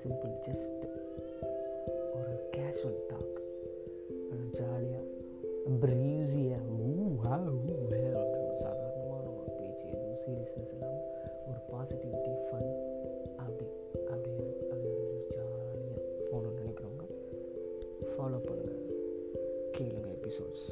simple just ஒரு casual talk ஜாலியாக ப்ரீஸியாக ஊ ஹா ஊ ஹே அப்படின்னு சாதாரணமான ஒரு பேச்சு எதுவும் சீரியஸ்னஸ் இல்லாமல் ஒரு பாசிட்டிவிட்டி ஃபன் அப்படி அப்படி அப்படி ஜாலியாக போகணும்னு நினைக்கிறவங்க ஃபாலோ பண்ணுங்கள் கேளுங்க எபிசோட்ஸ்